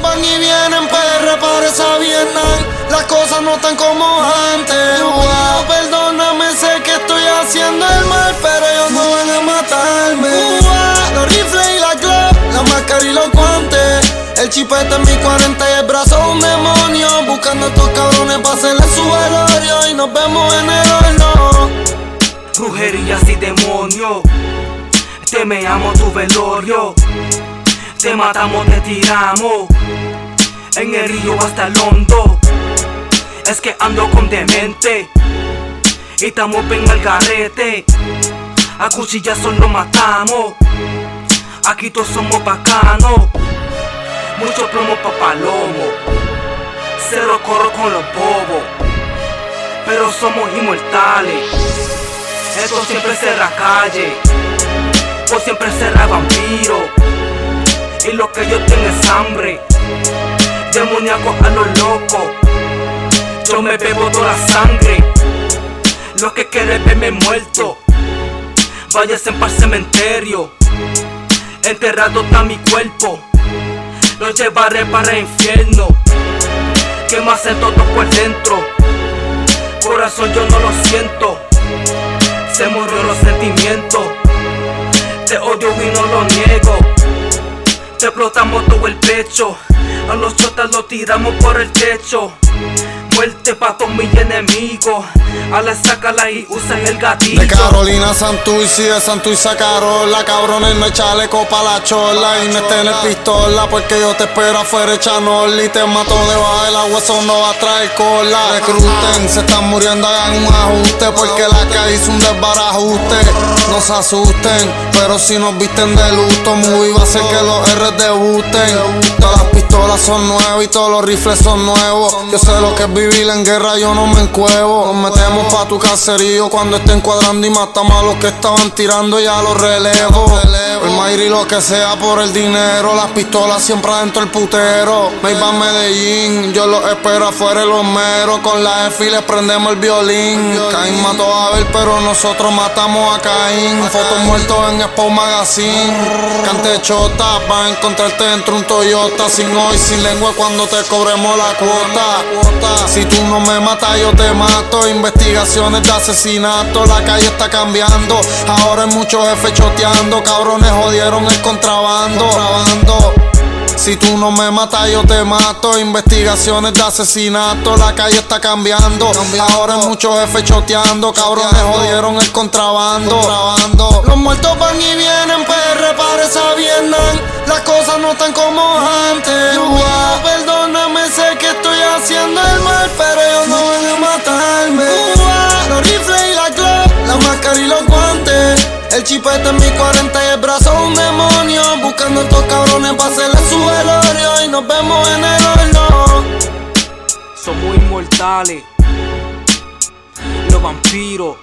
van y vienen, PR parece bien Las cosas no están como antes. Wow, perdóname, sé que estoy haciendo el mal, pero ellos no van a matarme. Wow, los rifles y la club, la máscara y los guantes. El chipete en mi 40 y el brazo un demonio. Buscando a estos cabrones para hacerle su velorio. Y nos vemos en el horno. Brujerías y demonios. Te meamos tu velorio. Te matamos, te tiramos. En el río hasta el hondo. Es que ando con demente. Y estamos en el garrete. A cuchillazos lo matamos. Aquí todos somos bacanos. Mucho plomo pa' palomo. Cero corro con los bobos. Pero somos inmortales. Esto siempre será calle. O siempre será vampiro. Lo que yo tengo es hambre. Demoníaco a lo loco. Yo me bebo toda la sangre. Los que quieren verme muerto. Váyase para el cementerio. Enterrado está mi cuerpo lo llevaré para el infierno. Quemase todo por dentro. Corazón yo no lo siento. Se murió los sentimientos. Te odio y no lo niego. Te explotamos todo el pecho. A los chotas lo tiramos por el techo. Muerte pa' todos mis enemigos. A la sácala y usa el gatillo. De Carolina Santuy, y de Santuy Carola. Cabrones, no echale copa la chola. Y no en el pistola. Porque yo te espero afuera echanol. Y te mato debajo del agua, eso no va a traer cola. Recruten, se están muriendo, hagan un ajuste. Porque la calle hizo un desbarajuste. No se asusten, pero si nos visten de luto, muy va que los R debuten. Todas las pistolas son nuevas y todos los rifles son nuevos. Yo sé lo que es vivir en guerra, yo no me encuevo. Nos metemos pa' tu caserío cuando estén cuadrando y matamos a los que estaban tirando, ya los relevo. El Mayri lo que sea por el dinero, las pistolas siempre adentro el putero. Me iba a Medellín, yo los espero afuera los meros. Con la F les prendemos el violín. Caín mató a Abel, pero nosotros matamos a Caín. Fotos muertos en Expo Magazine. Cante chota, va a encontrarte dentro un Toyota. Sin hoy, sin lengua cuando te cobremos la cuota. Si tú no me matas, yo te mato. Investigaciones de asesinato, la calle está cambiando. Ahora hay muchos jefes choteando. Cabrones jodieron el contrabando. Si tú no me matas, yo te mato. Investigaciones de asesinato, la calle está cambiando. Ahora hay muchos jefes choteando. Cabrones jodieron el contrabando. Los muertos van y vienen, PR Vietnam. Las cosas no están como antes. perdóname, sé que estoy haciendo el mal, pero ellos no van a matarme. Los rifles y la club, la máscara y los guantes. El chipete en mi 40 y el brazo un demonio. Buscando a estos cabrones para hacerle su velorio. Y nos vemos en el horno. Somos inmortales. Los vampiros.